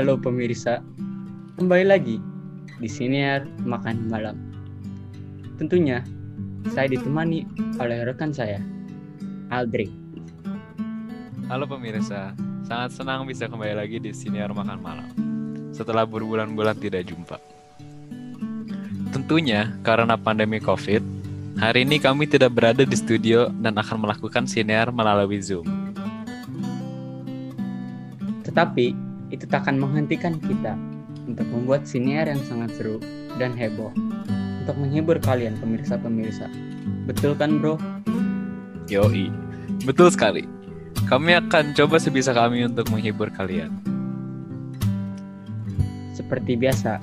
Halo pemirsa, kembali lagi di siniar makan malam. Tentunya saya ditemani oleh rekan saya, Aldric. Halo pemirsa, sangat senang bisa kembali lagi di siniar makan malam. Setelah berbulan-bulan tidak jumpa. Tentunya karena pandemi COVID, hari ini kami tidak berada di studio dan akan melakukan siniar melalui Zoom. Tetapi itu tak akan menghentikan kita untuk membuat siniar yang sangat seru dan heboh untuk menghibur kalian pemirsa-pemirsa. Betul kan bro? Yoi, betul sekali. Kami akan coba sebisa kami untuk menghibur kalian. Seperti biasa,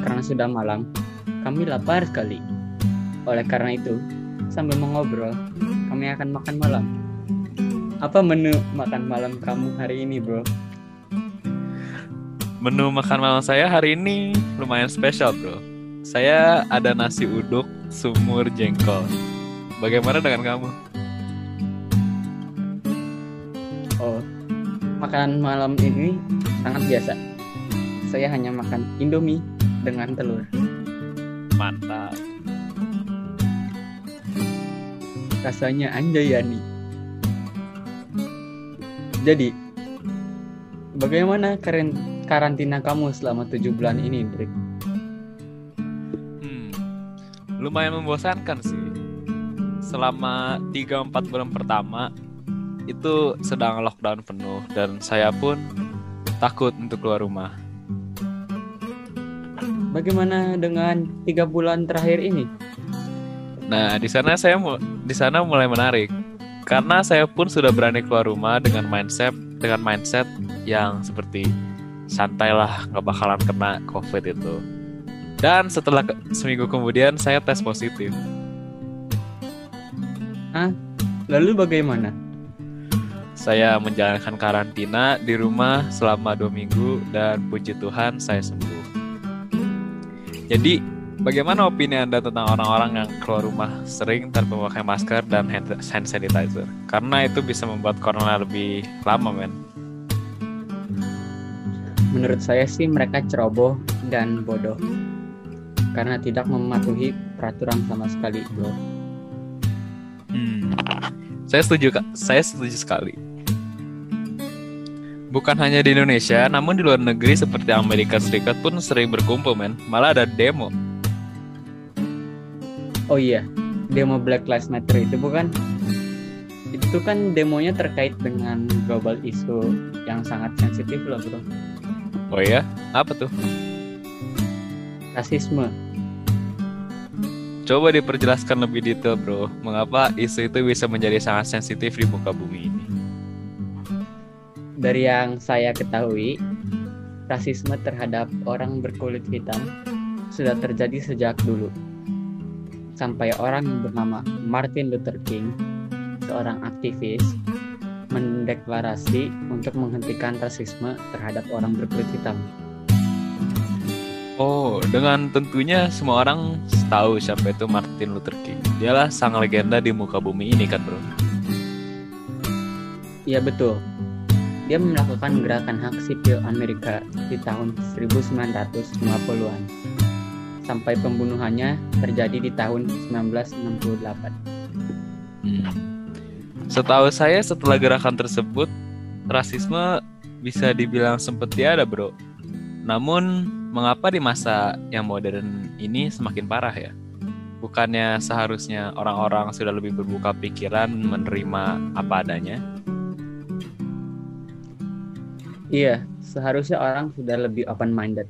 karena sudah malam, kami lapar sekali. Oleh karena itu, sambil mengobrol, kami akan makan malam. Apa menu makan malam kamu hari ini, bro? Menu makan malam saya hari ini lumayan spesial bro. Saya ada nasi uduk, sumur, jengkol. Bagaimana dengan kamu? Oh, makanan malam ini sangat biasa. Saya hanya makan indomie dengan telur. Mantap. Rasanya anjayani. Jadi, bagaimana keren karantina kamu selama tujuh bulan ini, Drik? Hmm, lumayan membosankan sih. Selama 3-4 bulan pertama itu sedang lockdown penuh dan saya pun takut untuk keluar rumah. Bagaimana dengan tiga bulan terakhir ini? Nah, di sana saya di sana mulai menarik karena saya pun sudah berani keluar rumah dengan mindset dengan mindset yang seperti santai lah nggak bakalan kena covid itu. Dan setelah ke seminggu kemudian saya tes positif. Ah lalu bagaimana? Saya menjalankan karantina di rumah selama dua minggu dan puji Tuhan saya sembuh. Jadi bagaimana opini anda tentang orang-orang yang keluar rumah sering tanpa memakai masker dan hand sanitizer? Karena itu bisa membuat corona lebih lama men Menurut saya sih mereka ceroboh dan bodoh karena tidak mematuhi peraturan sama sekali, bro. Hmm. Saya setuju kak, saya setuju sekali. Bukan hanya di Indonesia, namun di luar negeri seperti Amerika Serikat pun sering berkumpul, men. Malah ada demo. Oh iya, demo Black Lives Matter itu bukan? Itu kan demonya terkait dengan global isu yang sangat sensitif loh, bro. Oh ya, apa tuh? Rasisme. Coba diperjelaskan lebih detail bro, mengapa isu itu bisa menjadi sangat sensitif di muka bumi ini? Dari yang saya ketahui, rasisme terhadap orang berkulit hitam sudah terjadi sejak dulu. Sampai orang bernama Martin Luther King, seorang aktivis, mendeklarasi untuk menghentikan rasisme terhadap orang berkulit hitam. Oh, dengan tentunya semua orang tahu siapa itu Martin Luther King. Dialah sang legenda di muka bumi ini kan, bro? Iya betul. Dia melakukan gerakan hak sipil Amerika di tahun 1950-an. Sampai pembunuhannya terjadi di tahun 1968. Hmm. Setahu saya setelah gerakan tersebut, rasisme bisa dibilang sempat tiada bro. Namun, mengapa di masa yang modern ini semakin parah ya? Bukannya seharusnya orang-orang sudah lebih berbuka pikiran menerima apa adanya? Iya, seharusnya orang sudah lebih open-minded.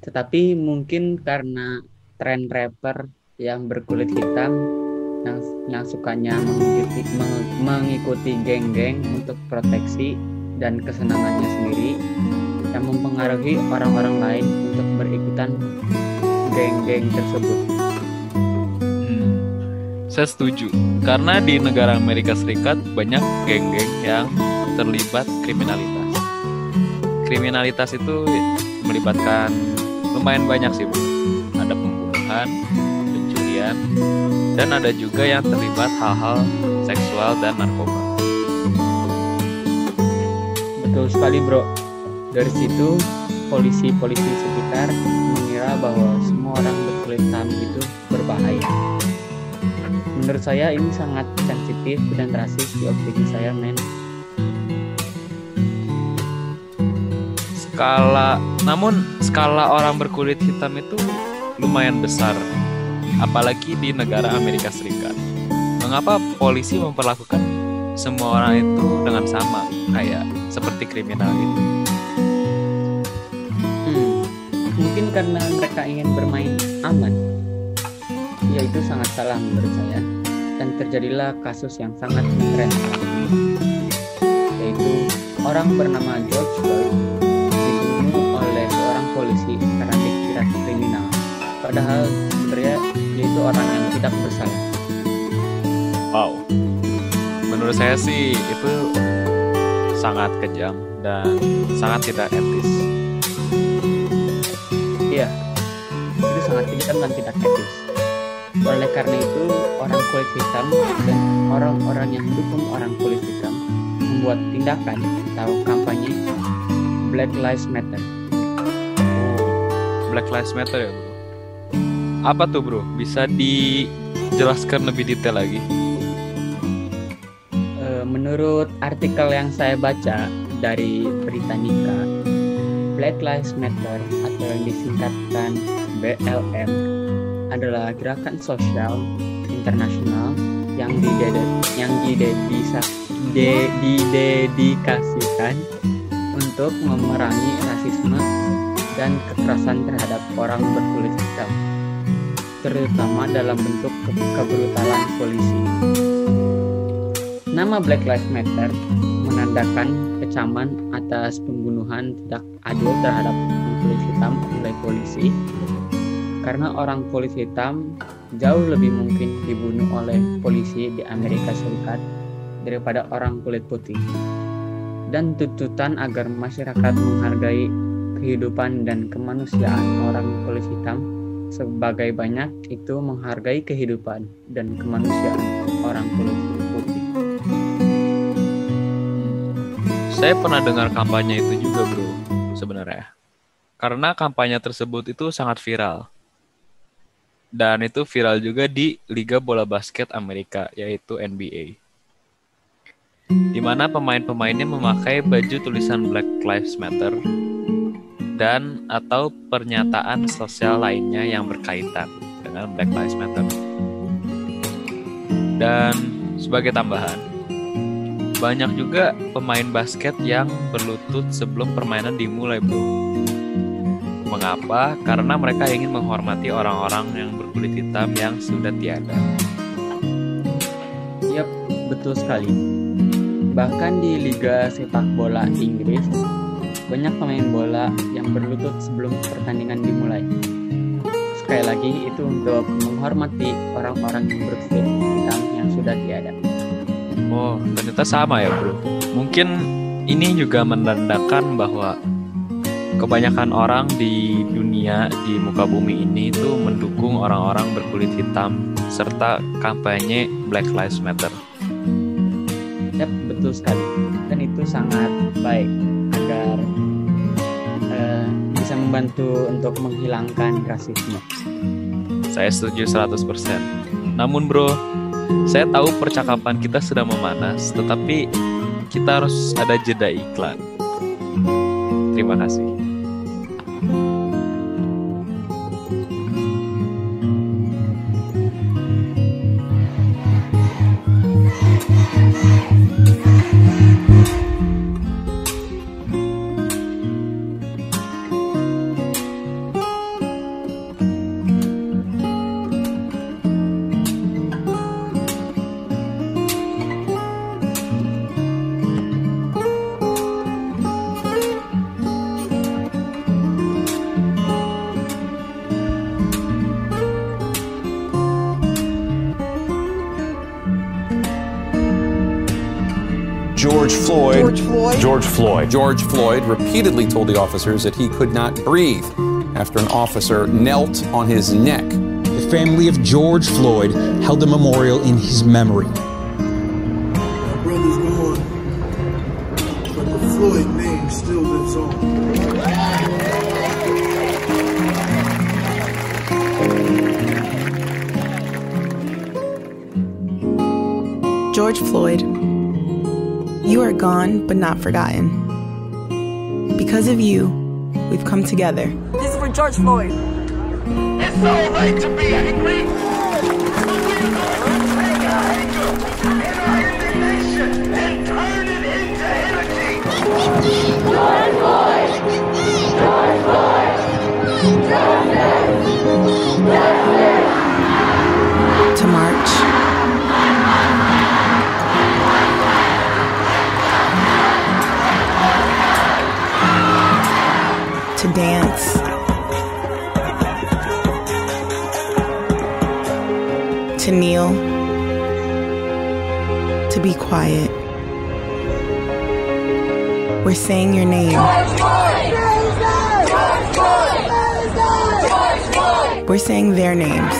Tetapi mungkin karena tren rapper yang berkulit hitam yang yang sukanya mengikuti mengikuti geng-geng untuk proteksi dan kesenangannya sendiri yang mempengaruhi orang-orang lain untuk berikutan geng-geng tersebut. Hmm, saya setuju karena di negara Amerika Serikat banyak geng-geng yang terlibat kriminalitas. Kriminalitas itu melibatkan lumayan banyak sih, Bu. Ada pembunuhan, pencurian, dan ada juga yang terlibat hal-hal seksual dan narkoba. Betul sekali bro. Dari situ polisi-polisi sekitar mengira bahwa semua orang berkulit hitam itu berbahaya. Menurut saya ini sangat sensitif dan rasis di opini saya, men. Skala, namun skala orang berkulit hitam itu lumayan besar, apalagi di negara Amerika Serikat. Mengapa polisi memperlakukan semua orang itu dengan sama, kayak seperti kriminal gitu? Hmm, mungkin karena mereka ingin bermain aman. Ya itu sangat salah menurut saya. Dan terjadilah kasus yang sangat keren yaitu orang bernama George Floyd dibunuh oleh seorang polisi karena dikira kriminal. Padahal sebenarnya orang yang tidak bersalah. Wow. Menurut saya sih itu sangat kejam dan sangat tidak etis. Iya, itu sangat kejam dan tidak etis. Oleh karena itu, orang kulit hitam dan orang-orang yang mendukung orang kulit hitam membuat tindakan atau kampanye Black Lives Matter. Black Lives Matter ya. Apa tuh bro? Bisa dijelaskan lebih detail lagi? Eh, Menurut artikel yang saya baca dari Britannica, Black Lives Matter atau yang disingkatkan BLM adalah gerakan sosial internasional yang didedikasikan untuk memerangi rasisme dan kekerasan terhadap orang berkulit hitam, terutama dalam bentuk ke- kebrutalan polisi. Nama Black Lives Matter menandakan kecaman atas pembunuhan tidak adil terhadap orang kulit hitam oleh polisi karena orang kulit hitam jauh lebih mungkin dibunuh oleh polisi di Amerika Serikat daripada orang kulit putih. Dan tuntutan agar masyarakat menghargai kehidupan dan kemanusiaan orang kulit hitam sebagai banyak itu menghargai kehidupan dan kemanusiaan orang kulit putih. Saya pernah dengar kampanye itu juga bro, sebenarnya. Karena kampanye tersebut itu sangat viral. Dan itu viral juga di Liga Bola Basket Amerika, yaitu NBA. Di mana pemain-pemainnya memakai baju tulisan Black Lives Matter dan atau pernyataan sosial lainnya yang berkaitan dengan Black Lives Matter. Dan sebagai tambahan, banyak juga pemain basket yang berlutut sebelum permainan dimulai, bro. Mengapa? Karena mereka ingin menghormati orang-orang yang berkulit hitam yang sudah tiada. Yap, betul sekali. Bahkan di Liga Sepak Bola Inggris, banyak pemain bola yang berlutut sebelum pertandingan dimulai. Sekali lagi, itu untuk menghormati orang-orang yang berkulit hitam yang sudah tiada. Oh, ternyata sama ya, bro. Mungkin ini juga menandakan bahwa kebanyakan orang di dunia di muka bumi ini itu mendukung orang-orang berkulit hitam serta kampanye Black Lives Matter. Yap, betul sekali. Dan itu sangat baik membantu untuk menghilangkan rasisme. Saya setuju 100%. Namun bro, saya tahu percakapan kita sudah memanas, tetapi kita harus ada jeda iklan. Terima kasih. Floyd? George Floyd. George Floyd repeatedly told the officers that he could not breathe after an officer knelt on his neck. The family of George Floyd held a memorial in his memory. My brother's gone, but the Floyd name still lives on. George Floyd you are gone but not forgotten. Because of you, we've come together. This is for George Floyd. It's so right to be angry. Take our anger and our indignation and turn it into energy. George Floyd! George Floyd! Justice! Justice! Dance. To kneel. To be quiet. We're saying your name. We're saying their names.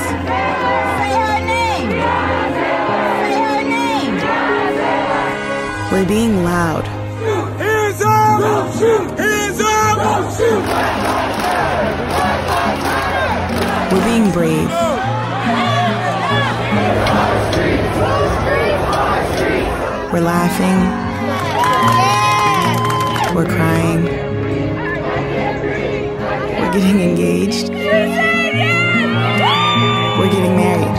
We're being loud. Don't shoot! Hands up! Don't shoot! We're being brave. We're laughing. We're crying. We're getting engaged. We're getting married.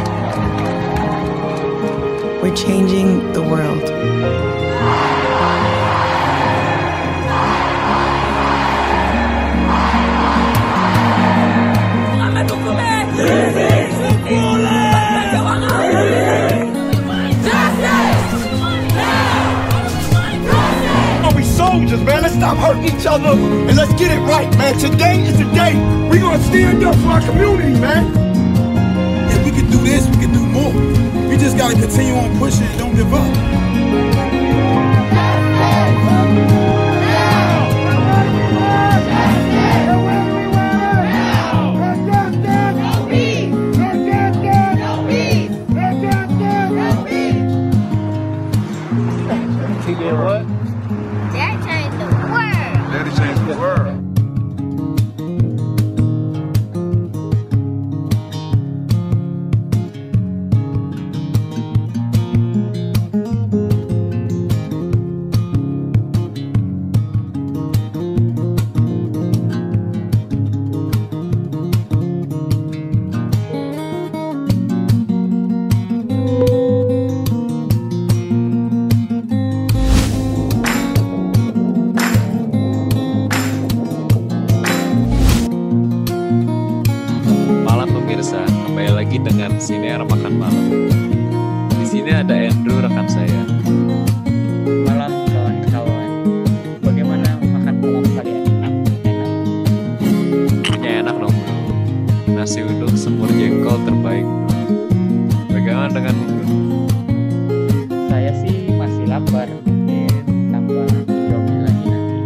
We're changing the world. Soldiers, man? Let's stop hurting each other and let's get it right, man. Today is the day. We're gonna stand up for our community, man. If we can do this, we can do more. We just gotta continue on pushing and don't give up. Dengan siniar makan malam. Di sini ada Andrew rekan saya. Malam kawan-kawan. Bagaimana makan malam kalian? Enak? Enak? Punya enak dong bro. Nasi uduk semur jengkol terbaik. Bagaimana dengan bro? Saya sih masih lapar. Mungkin tambah indomie lagi nanti.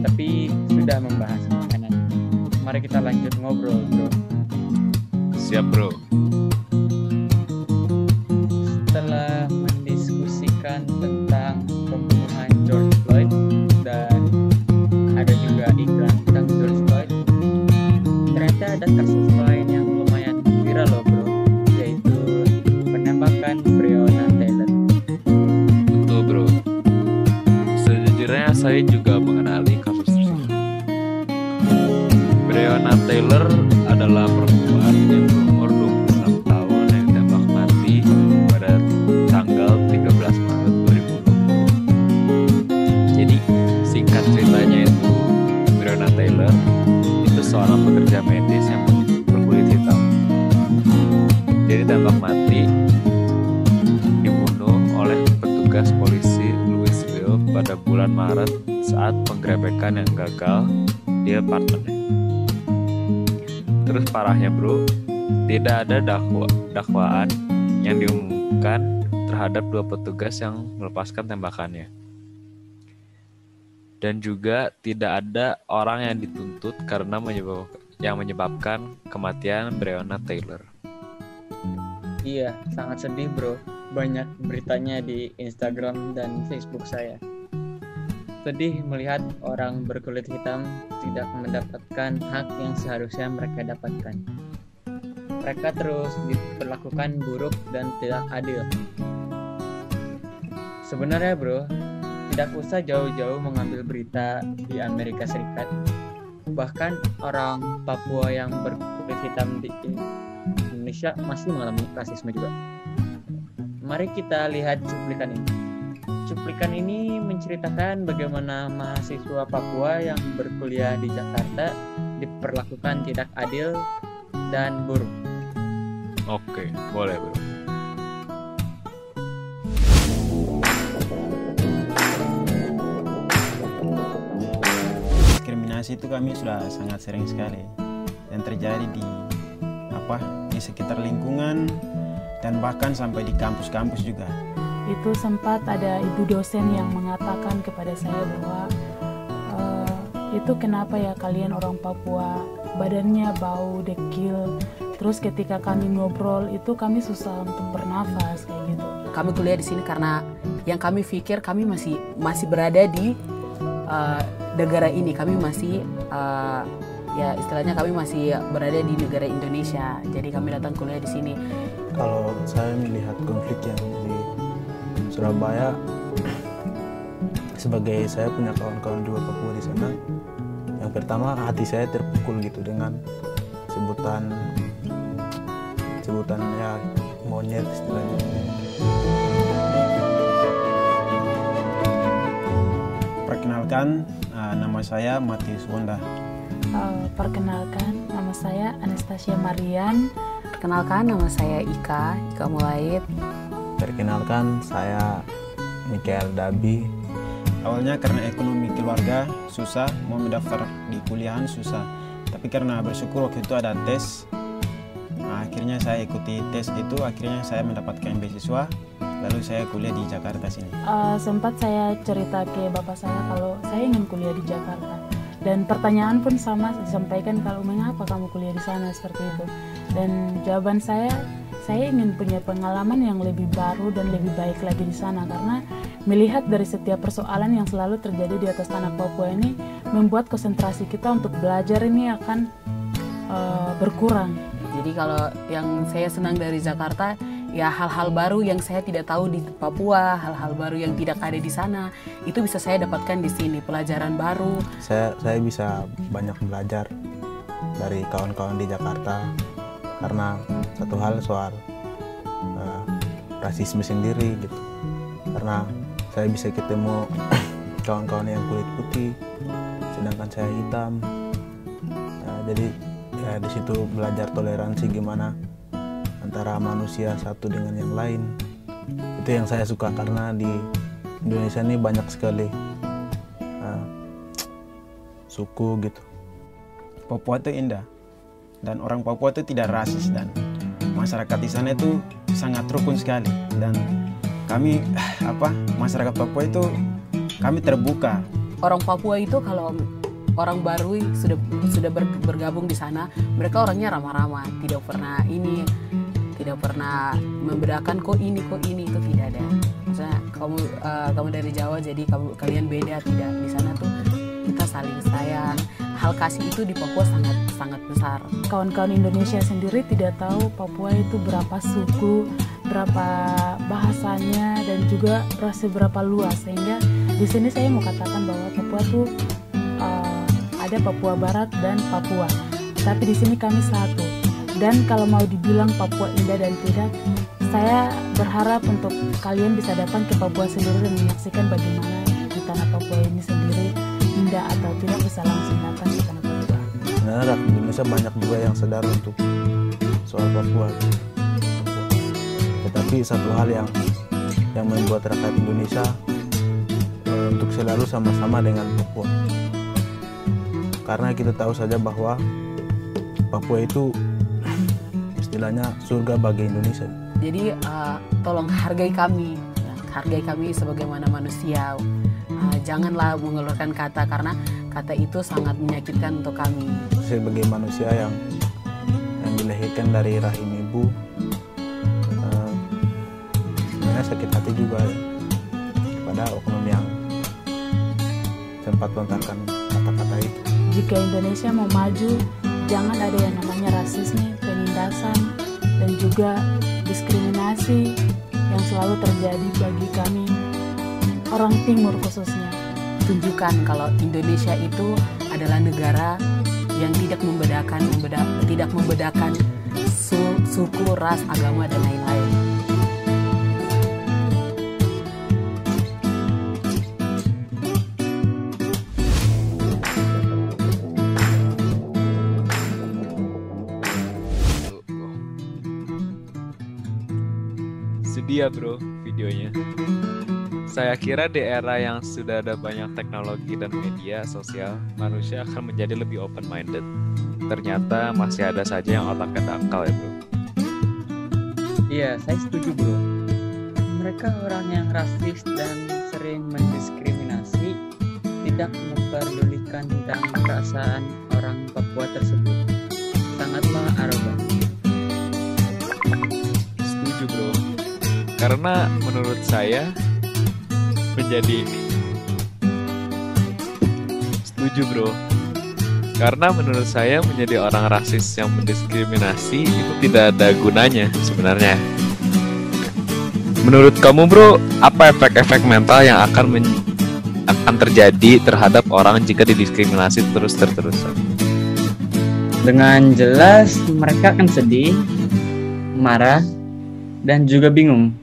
Tapi sudah membahas makanan. Mari kita lanjut ngobrol, bro. Siap bro. Penembakan Breonna Taylor. Betul bro. Sejujurnya saya juga mengenali kasus tersebut. Breonna Taylor adalah penggerebekan yang gagal di apartemennya. Terus parahnya bro, tidak ada dakwa, dakwaan yang diumumkan terhadap dua petugas yang melepaskan tembakannya. Dan juga tidak ada orang yang dituntut karena menyebab, yang menyebabkan kematian Breonna Taylor. Iya, sangat sedih bro. Banyak beritanya di Instagram dan Facebook saya. Sedih melihat orang berkulit hitam tidak mendapatkan hak yang seharusnya mereka dapatkan. Mereka terus diperlakukan buruk dan tidak adil. Sebenarnya bro, tidak usah jauh-jauh mengambil berita di Amerika Serikat. Bahkan orang Papua yang berkulit hitam di Indonesia masih mengalami rasisme juga. Mari kita lihat cuplikan ini. Cuplikan ini menceritakan bagaimana mahasiswa Papua yang berkuliah di Jakarta diperlakukan tidak adil dan buruk. Oke, boleh bro. diskriminasi itu kami sudah sangat sering sekali yang terjadi di apa di sekitar lingkungan dan bahkan sampai di kampus-kampus juga. Itu sempat ada ibu dosen yang mengatakan kepada saya bahwa "Eh, itu kenapa ya kalian orang Papua badannya bau dekil. Terus ketika kami ngobrol itu kami susah untuk bernafas kayak gitu. Kami kuliah di sini karena yang kami pikir kami masih masih berada di uh, negara ini. Kami masih uh, ya istilahnya kami masih berada di negara Indonesia. Jadi kami datang kuliah di sini. Kalau saya melihat konflik yang Surabaya sebagai saya punya kawan-kawan juga Papua di sana yang pertama hati saya terpukul gitu dengan sebutan sebutan ya monyet istilahnya Perkenalkan, uh, nama saya Matius Wonda. Uh, perkenalkan nama saya Anastasia Marian Perkenalkan nama saya Ika, Ika Mulaid. Perkenalkan saya Mikael Dabi. Awalnya karena ekonomi keluarga susah, mau mendaftar di kuliahan susah. Tapi karena bersyukur waktu itu ada tes, nah, akhirnya saya ikuti tes itu, akhirnya saya mendapatkan beasiswa, lalu saya kuliah di Jakarta sini. Uh, sempat saya cerita ke bapak saya kalau saya ingin kuliah di Jakarta. Dan pertanyaan pun sama disampaikan kalau mengapa kamu kuliah di sana? Seperti itu. Dan jawaban saya saya ingin punya pengalaman yang lebih baru dan lebih baik lagi di sana karena melihat dari setiap persoalan yang selalu terjadi di atas tanah Papua ini membuat konsentrasi kita untuk belajar ini akan uh, berkurang. Jadi kalau yang saya senang dari Jakarta ya hal-hal baru yang saya tidak tahu di Papua, hal-hal baru yang tidak ada di sana, itu bisa saya dapatkan di sini, pelajaran baru. saya saya bisa banyak belajar dari kawan-kawan di Jakarta karena satu hal soal eh, rasisme sendiri gitu. Karena saya bisa ketemu kawan-kawan yang kulit putih sedangkan saya hitam. Nah, jadi ya di situ belajar toleransi gimana antara manusia satu dengan yang lain. Itu yang saya suka karena di Indonesia ini banyak sekali eh, suku gitu. Papua itu indah dan orang Papua itu tidak rasis dan masyarakat di sana itu sangat rukun sekali. Dan kami apa masyarakat Papua itu kami terbuka. Orang Papua itu kalau orang baru sudah sudah ber- bergabung di sana, mereka orangnya ramah-ramah, tidak pernah ini, tidak pernah membedakan kok ini kok ini itu tidak ada. Maksudnya kamu eh, kamu dari Jawa jadi kamu kalian beda tidak. Di sana tuh saling sayang. Hal kasih itu di Papua sangat sangat besar. Kawan-kawan Indonesia sendiri tidak tahu Papua itu berapa suku, berapa bahasanya dan juga seberapa luas sehingga di sini saya mau katakan bahwa Papua tuh uh, ada Papua Barat dan Papua. Tapi di sini kami satu. Dan kalau mau dibilang Papua indah dan tidak, saya berharap untuk kalian bisa datang ke Papua sendiri dan menyaksikan bagaimana di tanah Papua ini sendiri indah atau tidak bisa langsung datang ke tanah Papua. sebenarnya rakyat Indonesia banyak juga yang sadar untuk soal Papua tetapi satu hal yang yang membuat rakyat Indonesia eh, untuk selalu sama-sama dengan Papua karena kita tahu saja bahwa Papua itu istilahnya surga bagi Indonesia Jadi uh, tolong hargai kami, hargai kami sebagaimana manusia. Janganlah mengeluarkan kata karena kata itu sangat menyakitkan untuk kami. sebagai manusia yang yang dilahirkan dari rahim ibu eh, sebenarnya sakit hati juga ya, kepada oknum yang sempat lontarkan kata-kata itu Jika Indonesia mau maju, jangan ada yang namanya rasisme, penindasan, dan juga diskriminasi yang selalu terjadi bagi kami orang timur khususnya. Tunjukkan kalau Indonesia itu adalah negara yang tidak membedakan membeda- tidak membedakan su- suku, ras, agama dan lain-lain. Sedia bro videonya. Saya kira di era yang sudah ada banyak teknologi dan media sosial, manusia akan menjadi lebih open-minded. Ternyata masih ada saja yang otaknya dangkal ya bro. Iya, saya setuju bro. Mereka orang yang rasis dan sering mendiskriminasi, tidak memperdulikan tentang perasaan orang Papua tersebut. Sangatlah arogan. Setuju bro. Karena menurut saya menjadi ini. Setuju bro. Karena menurut saya menjadi orang rasis yang mendiskriminasi itu tidak ada gunanya sebenarnya. Menurut kamu bro, apa efek-efek mental yang akan men- akan terjadi terhadap orang jika didiskriminasi terus-terusan? Dengan jelas mereka akan sedih, marah, dan juga bingung.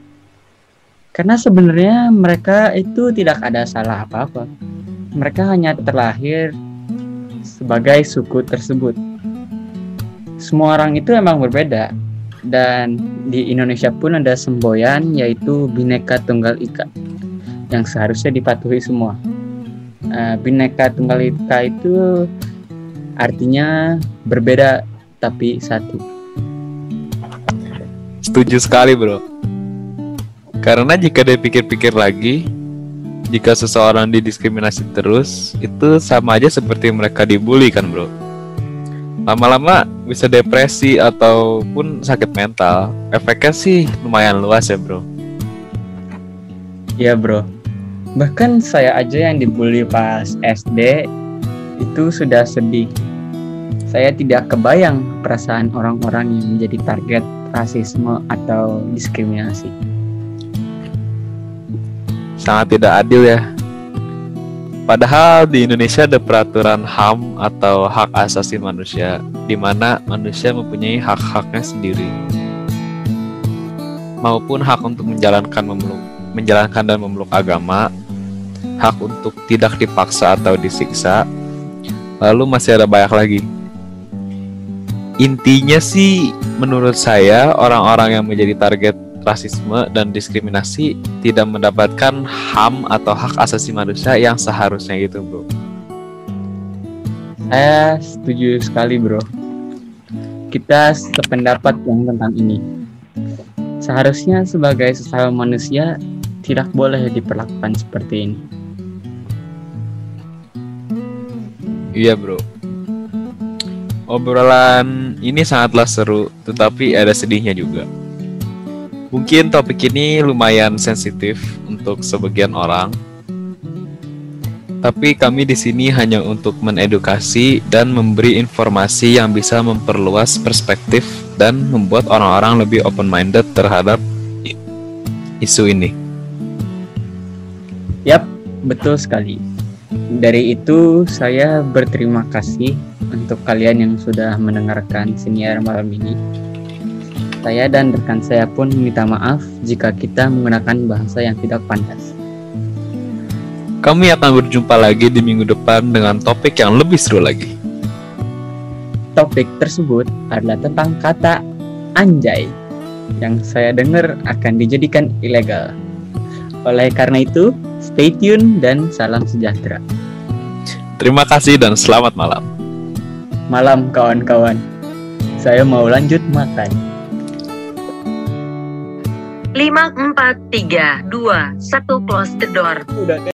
Karena sebenarnya mereka itu tidak ada salah apa-apa. Mereka hanya terlahir sebagai suku tersebut. Semua orang itu emang berbeda. Dan di Indonesia pun ada semboyan yaitu Bhinneka Tunggal Ika yang seharusnya dipatuhi semua. Eh, Bhinneka Tunggal Ika itu artinya berbeda tapi satu. Setuju sekali bro. Karena jika dipikir-pikir lagi, jika seseorang didiskriminasi terus, itu sama aja seperti mereka dibully kan bro. Lama-lama bisa depresi ataupun sakit mental. Efeknya sih lumayan luas ya bro. Iya bro. Bahkan saya aja yang dibully pas SD itu sudah sedih. Saya tidak kebayang perasaan orang-orang yang menjadi target rasisme atau diskriminasi. Sangat tidak adil ya. Padahal di Indonesia ada peraturan HAM atau hak asasi manusia, di mana manusia mempunyai hak-haknya sendiri, maupun hak untuk menjalankan memeluk, menjalankan dan memeluk agama, hak untuk tidak dipaksa atau disiksa, lalu masih ada banyak lagi. Intinya sih, menurut saya orang-orang yang menjadi target rasisme dan diskriminasi tidak mendapatkan HAM atau hak asasi manusia yang seharusnya gitu, bro. Saya setuju sekali bro. Kita sependapat yang tentang ini. Seharusnya sebagai sesama manusia tidak boleh diperlakukan seperti ini. Iya, bro. Obrolan ini sangatlah seru, tetapi ada sedihnya juga. Mungkin topik ini lumayan sensitif untuk sebagian orang. Tapi kami di sini hanya untuk menedukasi dan memberi informasi yang bisa memperluas perspektif dan membuat orang-orang lebih open-minded terhadap i- isu ini. Yap, betul sekali. Dari itu saya berterima kasih untuk kalian yang sudah mendengarkan siniar malam ini. Saya dan rekan saya pun minta maaf jika kita menggunakan bahasa yang tidak pantas. Kami akan berjumpa lagi di minggu depan dengan topik yang lebih seru lagi. Topik tersebut adalah tentang kata anjay yang saya dengar akan dijadikan ilegal. Oleh karena itu, stay tune dan salam sejahtera. Terima kasih dan selamat malam. Malam kawan-kawan. Saya mau lanjut makan. 5, 4, 3, 2, 1 close the door. Udah